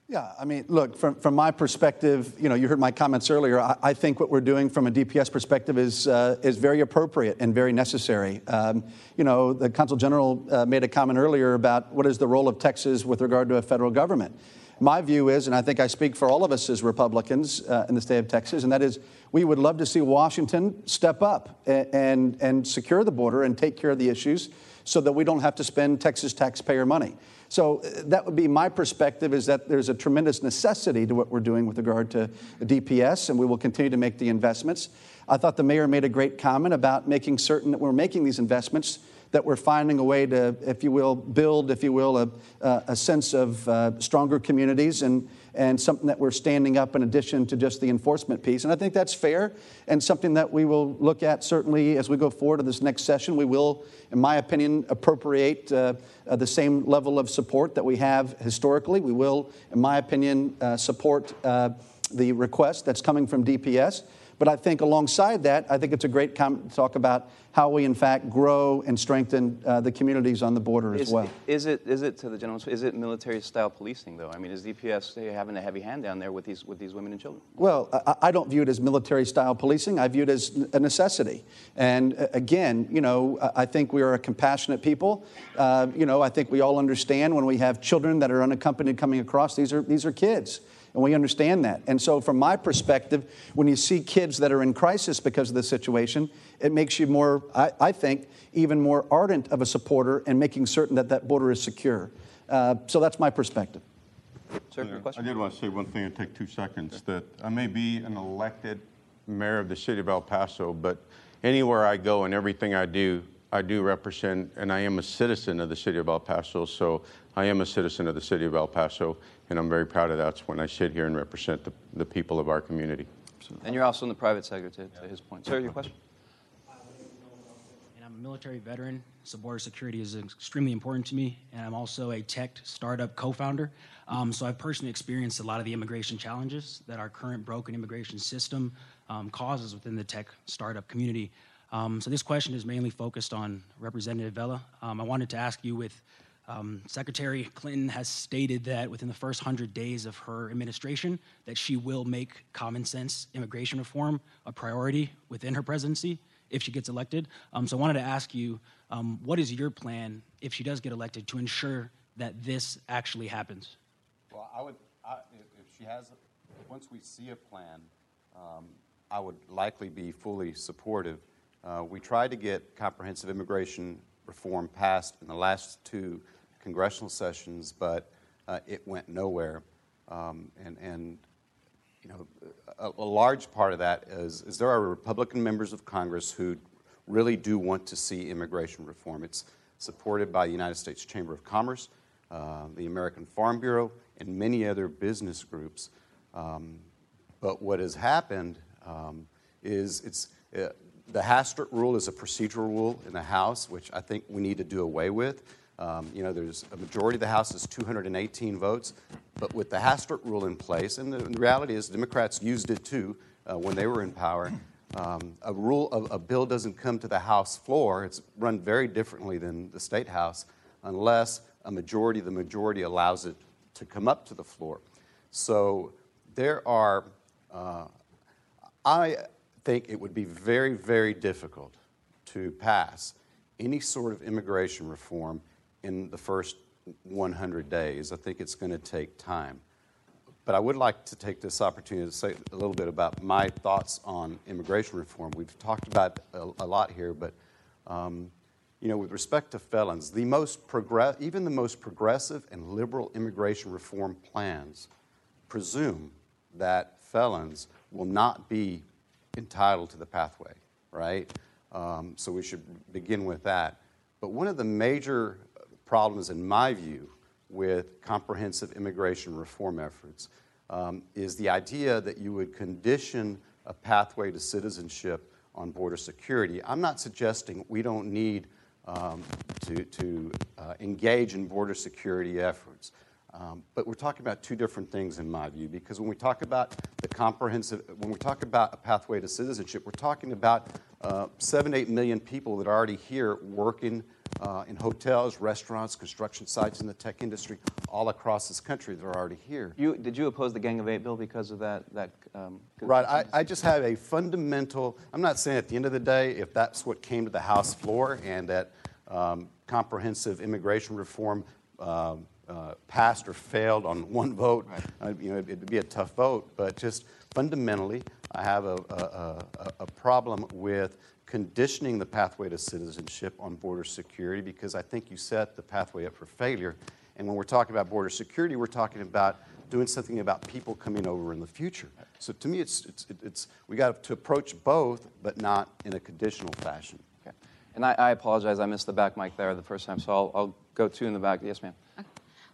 Yeah, I mean, look, from, from my perspective, you know, you heard my comments earlier. I, I think what we're doing from a DPS perspective is, uh, is very appropriate and very necessary. Um, you know, the Consul General uh, made a comment earlier about what is the role of Texas with regard to a federal government. My view is, and I think I speak for all of us as Republicans uh, in the state of Texas, and that is we would love to see Washington step up and, and, and secure the border and take care of the issues so that we don't have to spend Texas taxpayer money. So uh, that would be my perspective is that there's a tremendous necessity to what we're doing with regard to DPS, and we will continue to make the investments. I thought the mayor made a great comment about making certain that we're making these investments that we're finding a way to, if you will, build, if you will, a, a sense of uh, stronger communities and, and something that we're standing up in addition to just the enforcement piece. And I think that's fair and something that we will look at certainly as we go forward to this next session. We will, in my opinion, appropriate uh, uh, the same level of support that we have historically. We will, in my opinion, uh, support uh, the request that's coming from DPS. But I think alongside that, I think it's a great comment to talk about how we, in fact, grow and strengthen uh, the communities on the border is, as well. Is it, is it to the general, is it military-style policing, though? I mean, is DPS having a heavy hand down there with these, with these women and children? Well, I, I don't view it as military-style policing. I view it as a necessity. And uh, again, you know, I think we are a compassionate people. Uh, you know, I think we all understand when we have children that are unaccompanied coming across, these are, these are kids and we understand that. And so, from my perspective, when you see kids that are in crisis because of this situation, it makes you more, I, I think, even more ardent of a supporter and making certain that that border is secure. Uh, so that's my perspective. Sir, your question? I did want to say one thing and take two seconds. That I may be an elected mayor of the city of El Paso, but anywhere I go and everything I do, I do represent, and I am a citizen of the city of El Paso. So I am a citizen of the city of El Paso, and I'm very proud of that when I sit here and represent the, the people of our community. And you're also in the private sector, to, to his point. Sir, your question? And I'm a military veteran, so border security is extremely important to me, and I'm also a tech startup co-founder. Um, so I've personally experienced a lot of the immigration challenges that our current broken immigration system um, causes within the tech startup community. Um, so this question is mainly focused on Representative Vela. Um, I wanted to ask you with um, Secretary Clinton has stated that within the first 100 days of her administration that she will make common sense immigration reform a priority within her presidency if she gets elected. Um, so I wanted to ask you, um, what is your plan if she does get elected to ensure that this actually happens? Well, I would, I, if she has, once we see a plan, um, I would likely be fully supportive. Uh, we tried to get comprehensive immigration reform passed in the last two congressional sessions, but uh, it went nowhere. Um, and, and, you know, a, a, large part of that is, is there are Republican members of Congress who really do want to see immigration reform. It's supported by the United States Chamber of Commerce, uh, the American Farm Bureau, and many other business groups. Um, but what has happened um, is it's, uh, the Hastert rule is a procedural rule in the House, which I think we need to do away with. Um, you know, there's a majority of the House is 218 votes, but with the Hastert rule in place, and the, the reality is Democrats used it too uh, when they were in power. Um, a rule, a, a bill doesn't come to the House floor. It's run very differently than the state House, unless a majority, the majority allows it to come up to the floor. So there are, uh, I think it would be very, very difficult to pass any sort of immigration reform in the first 100 days. I think it's going to take time. But I would like to take this opportunity to say a little bit about my thoughts on immigration reform. We've talked about a, a lot here, but um, you know, with respect to felons, the most progress, even the most progressive and liberal immigration reform plans presume that felons will not be entitled to the pathway, right? Um, so we should begin with that. But one of the major problems, in my view, with comprehensive immigration reform efforts um, is the idea that you would condition a pathway to citizenship on border security. I'm not suggesting we don't need um, to, to uh, engage in border security efforts. Um, but we're talking about two different things in my view, because when we talk about the comprehensive, when we talk about a pathway to citizenship, we're talking about uh, seven, eight million people that are already here working uh, in hotels, restaurants, construction sites in the tech industry all across this country that are already here. You, did you oppose the Gang of Eight bill because of that? that um, right. I, I just have a fundamental, I'm not saying at the end of the day, if that's what came to the House floor and that um, comprehensive immigration reform um, uh, passed or failed on one vote, right. uh, you know, it'd be a tough vote. But just fundamentally, I have a, a, a, a problem with conditioning the pathway to citizenship on border security because I think you set the pathway up for failure. And when we're talking about border security, we're talking about doing something about people coming over in the future. So to me, it's, it's, it's we got to approach both, but not in a conditional fashion. Okay. And I, I apologize, I missed the back mic there the first time, so I'll, I'll go two in the back. Yes, ma'am.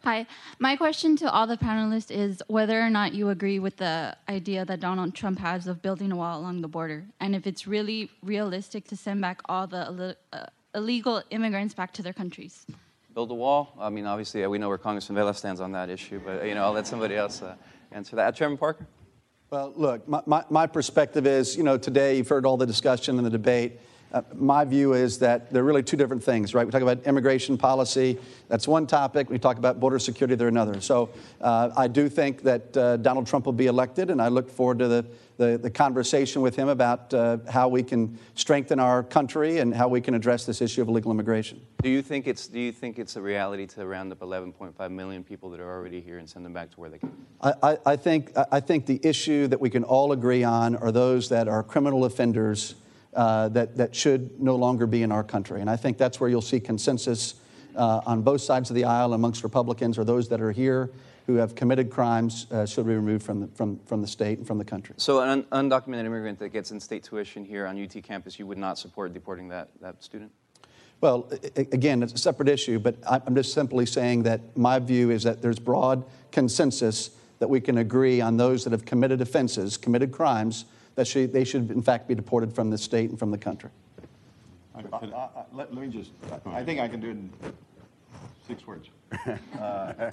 Okay. Hi. My question to all the panelists is whether or not you agree with the idea that Donald Trump has of building a wall along the border, and if it's really realistic to send back all the uh, illegal immigrants back to their countries. Build a wall? I mean, obviously, we know where Congressman Vela stands on that issue, but you know, I'll let somebody else uh, answer that. Chairman Parker? Well, look, my, my, my perspective is, you know, today you've heard all the discussion and the debate. Uh, my view is that they're really two different things, right? We talk about immigration policy, that's one topic. We talk about border security, they're another. So uh, I do think that uh, Donald Trump will be elected, and I look forward to the, the, the conversation with him about uh, how we can strengthen our country and how we can address this issue of illegal immigration. Do you think it's, do you think it's a reality to round up 11.5 million people that are already here and send them back to where they came? I, I, I, think, I think the issue that we can all agree on are those that are criminal offenders uh, that, that should no longer be in our country. And I think that's where you'll see consensus uh, on both sides of the aisle amongst Republicans or those that are here who have committed crimes uh, should be removed from the, from, from the state and from the country. So, an un- undocumented immigrant that gets in state tuition here on UT campus, you would not support deporting that, that student? Well, again, it's a separate issue, but I'm just simply saying that my view is that there's broad consensus that we can agree on those that have committed offenses, committed crimes, that should, they should, in fact, be deported from the state and from the country. I, I, I, uh, uh, uh, let, let, me just, I think I can do it in six words. Uh,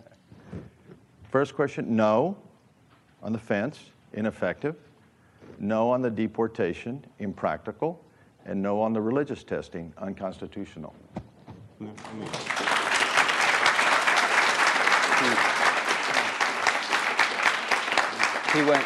first question no on the fence, ineffective. No on the deportation, impractical. And no on the religious testing, unconstitutional. He went,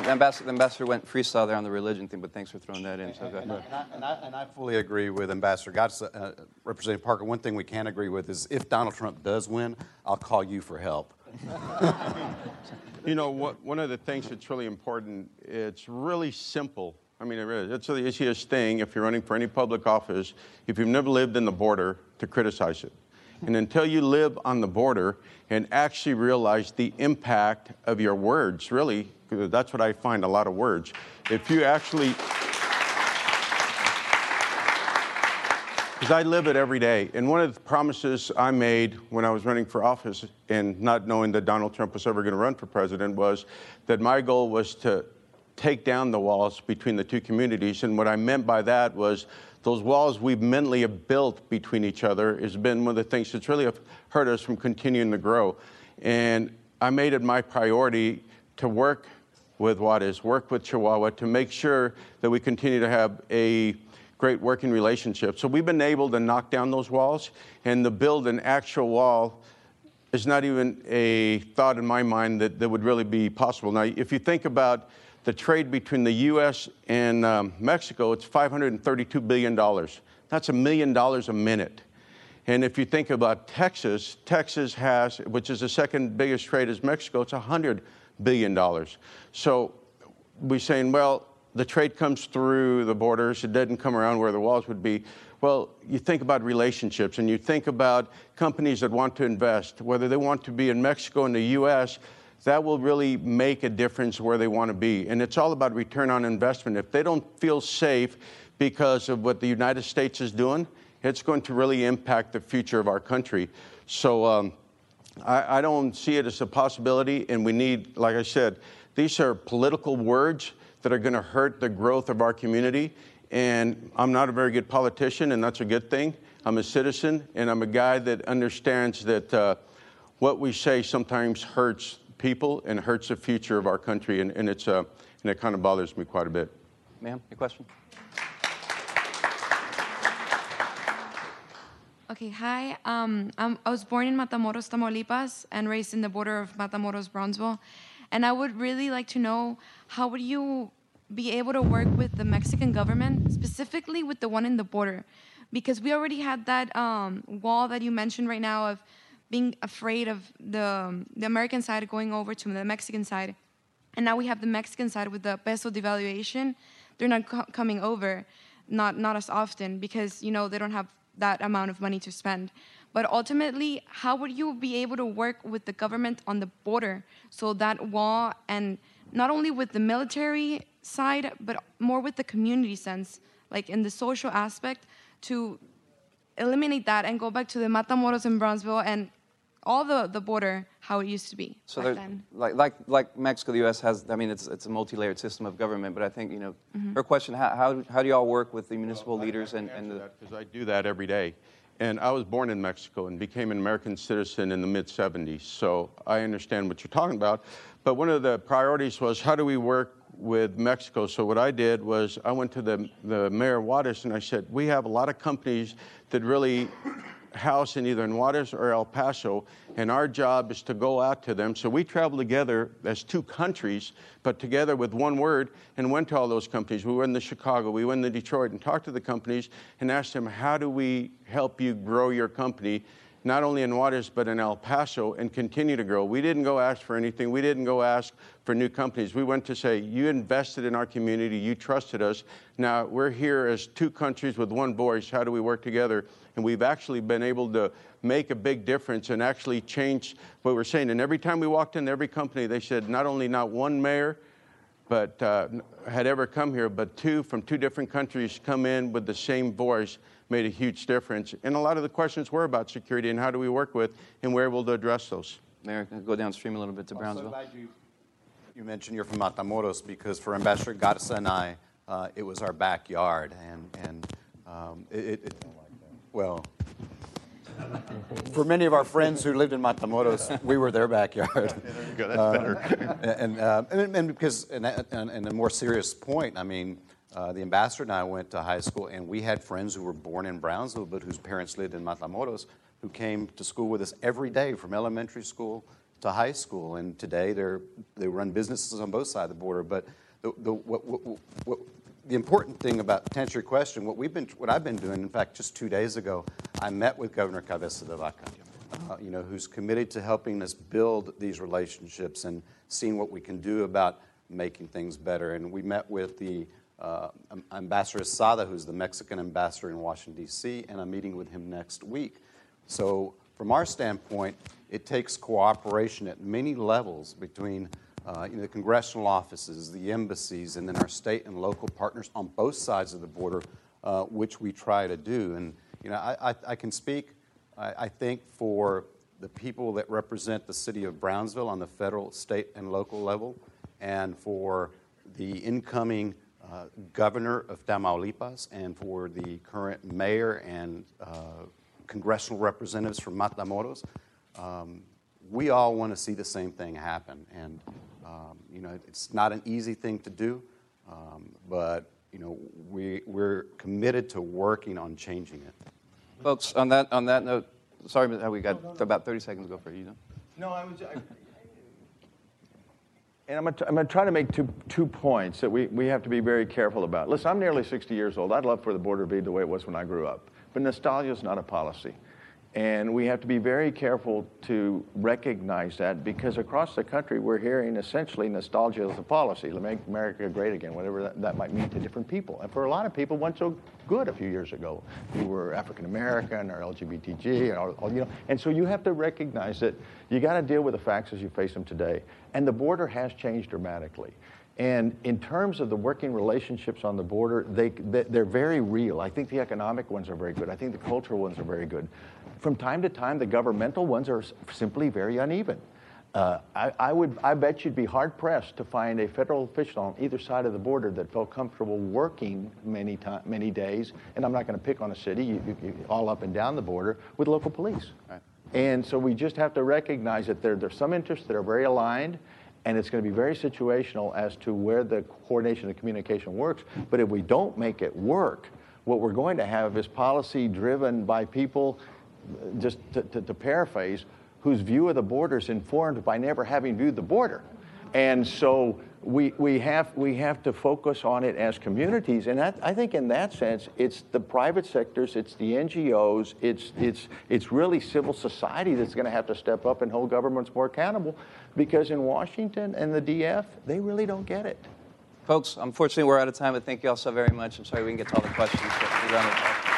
the ambassador, the ambassador, went freestyle there on the religion thing, but thanks for throwing that in. So and, and, I, and, I, and, I, fully agree with Ambassador Garza, uh, Representative Parker. One thing we can agree with is if Donald Trump does win, I'll call you for help. you know, what, one of the things that's really important, it's really simple. I mean, it really, it's the easiest thing if you're running for any public office, if you've never lived in the border, to criticize it. And until you live on the border and actually realize the impact of your words, really, that's what I find a lot of words. If you actually, because I live it every day. And one of the promises I made when I was running for office and not knowing that Donald Trump was ever going to run for president was that my goal was to take down the walls between the two communities. And what I meant by that was those walls we've mentally built between each other has been one of the things that's really hurt us from continuing to grow. And I made it my priority to work with Juarez, work with Chihuahua to make sure that we continue to have a great working relationship. So we've been able to knock down those walls and to build an actual wall is not even a thought in my mind that, that would really be possible. Now, if you think about the trade between the U.S. and um, Mexico, it's $532 billion. That's a million dollars a minute. And if you think about Texas, Texas has, which is the second biggest trade as Mexico, it's $100 billion. So we're saying, well, the trade comes through the borders, it doesn't come around where the walls would be. Well, you think about relationships and you think about companies that want to invest, whether they want to be in Mexico and the US, that will really make a difference where they want to be. And it's all about return on investment. If they don't feel safe because of what the United States is doing, it's going to really impact the future of our country. So um, I, I don't see it as a possibility, and we need, like I said, these are political words that are going to hurt the growth of our community. And I'm not a very good politician, and that's a good thing. I'm a citizen, and I'm a guy that understands that uh, what we say sometimes hurts people and hurts the future of our country, and, and it's, uh, and it kind of bothers me quite a bit. Ma'am, your question? Okay, hi. Um, I'm, I was born in Matamoros, Tamaulipas, and raised in the border of Matamoros, Brownsville. And I would really like to know how would you be able to work with the Mexican government, specifically with the one in the border, because we already had that um, wall that you mentioned right now of being afraid of the um, the American side going over to the Mexican side, and now we have the Mexican side with the peso devaluation. They're not co- coming over, not not as often because you know they don't have that amount of money to spend. But ultimately, how would you be able to work with the government on the border so that wall and not only with the military side, but more with the community sense, like in the social aspect, to eliminate that and go back to the Matamoros and Brownsville and all the, the border how it used to be So back there, then. like, like, like Mexico, the U.S. has, I mean, it's, it's a multi-layered system of government, but I think, you know, Mm-hmm. her question, how, how, how do y'all work with the municipal leaders and, and the, because I do that every day. And I was born in Mexico and became an American citizen in the mid 70s. So I understand what you're talking about. But one of the priorities was how do we work with Mexico? So what I did was I went to the, the mayor of Juarez and I said, we have a lot of companies that really house in either in or El Paso, and our job is to go out to them. So we traveled together as two countries, but together with one word, and went to all those companies. We went to Chicago, we went to Detroit, and talked to the companies and asked them, how do we help you grow your company? Not only in Juarez, but in El Paso, and continue to grow. We didn't go ask for anything. We didn't go ask for new companies. We went to say, You invested in our community, you trusted us. Now we're here as two countries with one voice. How do we work together? And we've actually been able to make a big difference and actually change what we're saying. And every time we walked into every company, they said, Not only not one mayor, but uh, had ever come here, but two from two different countries come in with the same voice made a huge difference. And a lot of the questions were about security and how do we work with, and we're able to address those. Mayor, can I go downstream a little bit to I'm Brownsville? You, mentioned you're from Matamoros because for Ambassador Garza and I, uh, it was our backyard. And, and um, it, it, it- well, for many of our friends who lived in Matamoros, we were their backyard. and, uh, and, and because, and, and, and a more serious point, I mean, uh, the ambassador and I went to high school, and we had friends who were born in Brownsville, but whose parents lived in Matamoros, who came to school with us every day from elementary school to high school. And today, they run businesses on both sides of the border. But the, the, what, what, what, the important thing about to answer your question, what we've been, what I've been doing, in fact, just two days ago, I met with Governor Cabeza de Vaca, uh, you know, who's committed to helping us build these relationships and seeing what we can do about making things better. And we met with the uh, Ambassador Sada, who's the Mexican ambassador in Washington, D.C., and I'm meeting with him next week. So, from our standpoint, it takes cooperation at many levels between uh, you know, the congressional offices, the embassies, and then our state and local partners on both sides of the border, uh, which we try to do. And you know, I, I, I can speak, I, I think, for the people that represent the city of Brownsville on the federal, state, and local level, and for the incoming uh, governor of Tamaulipas, and for the current mayor and uh, congressional representatives from Matamoros. Um, we all want to see the same thing happen, and um, you know it's not an easy thing to do, um, but you know we we're committed to working on changing it. Folks, on that, on that note, sorry, we got about 30 seconds to go for you. know? No, I was. I, And I'm going to, I'm going to try to make two, two points that we, we have to be very careful about. Listen, I'm nearly 60 years old. I'd love for the border to be the way it was when I grew up. But nostalgia is not a policy. And we have to be very careful to recognize that because across the country we're hearing essentially nostalgia is a policy. make America great again, whatever that, that might mean to different people. And for a lot of people, it wasn't so good a few years ago. You were African American or LGBTQ, or, or, you know. And so you have to recognize that you got to deal with the facts as you face them today. And the border has changed dramatically. And in terms of the working relationships on the border, they, they're very real. I think the economic ones are very good. I think the cultural ones are very good. From time to time, the governmental ones are simply very uneven. Uh, I, I, would, I bet you'd be hard pressed to find a federal official on either side of the border that felt comfortable working many, time, many days, and I'm not going to pick on a city, you, you, you, all up and down the border, with local police. Right. And so we just have to recognize that there, there's some interests that are very aligned, and it's going to be very situational as to where the coordination and communication works. But if we don't make it work, what we're going to have is policy driven by people, just to, to, to paraphrase, whose view of the border is informed by never having viewed the border. And so we, we, have, we have to focus on it as communities. And that, I think in that sense, it's the private sectors, it's the NGOs, it's, it's, it's really civil society that's going to have to step up and hold governments more accountable because in Washington and the DF, they really don't get it. Folks, unfortunately, we're out of time, but thank you all so very much. I'm sorry we didn't get to all the questions.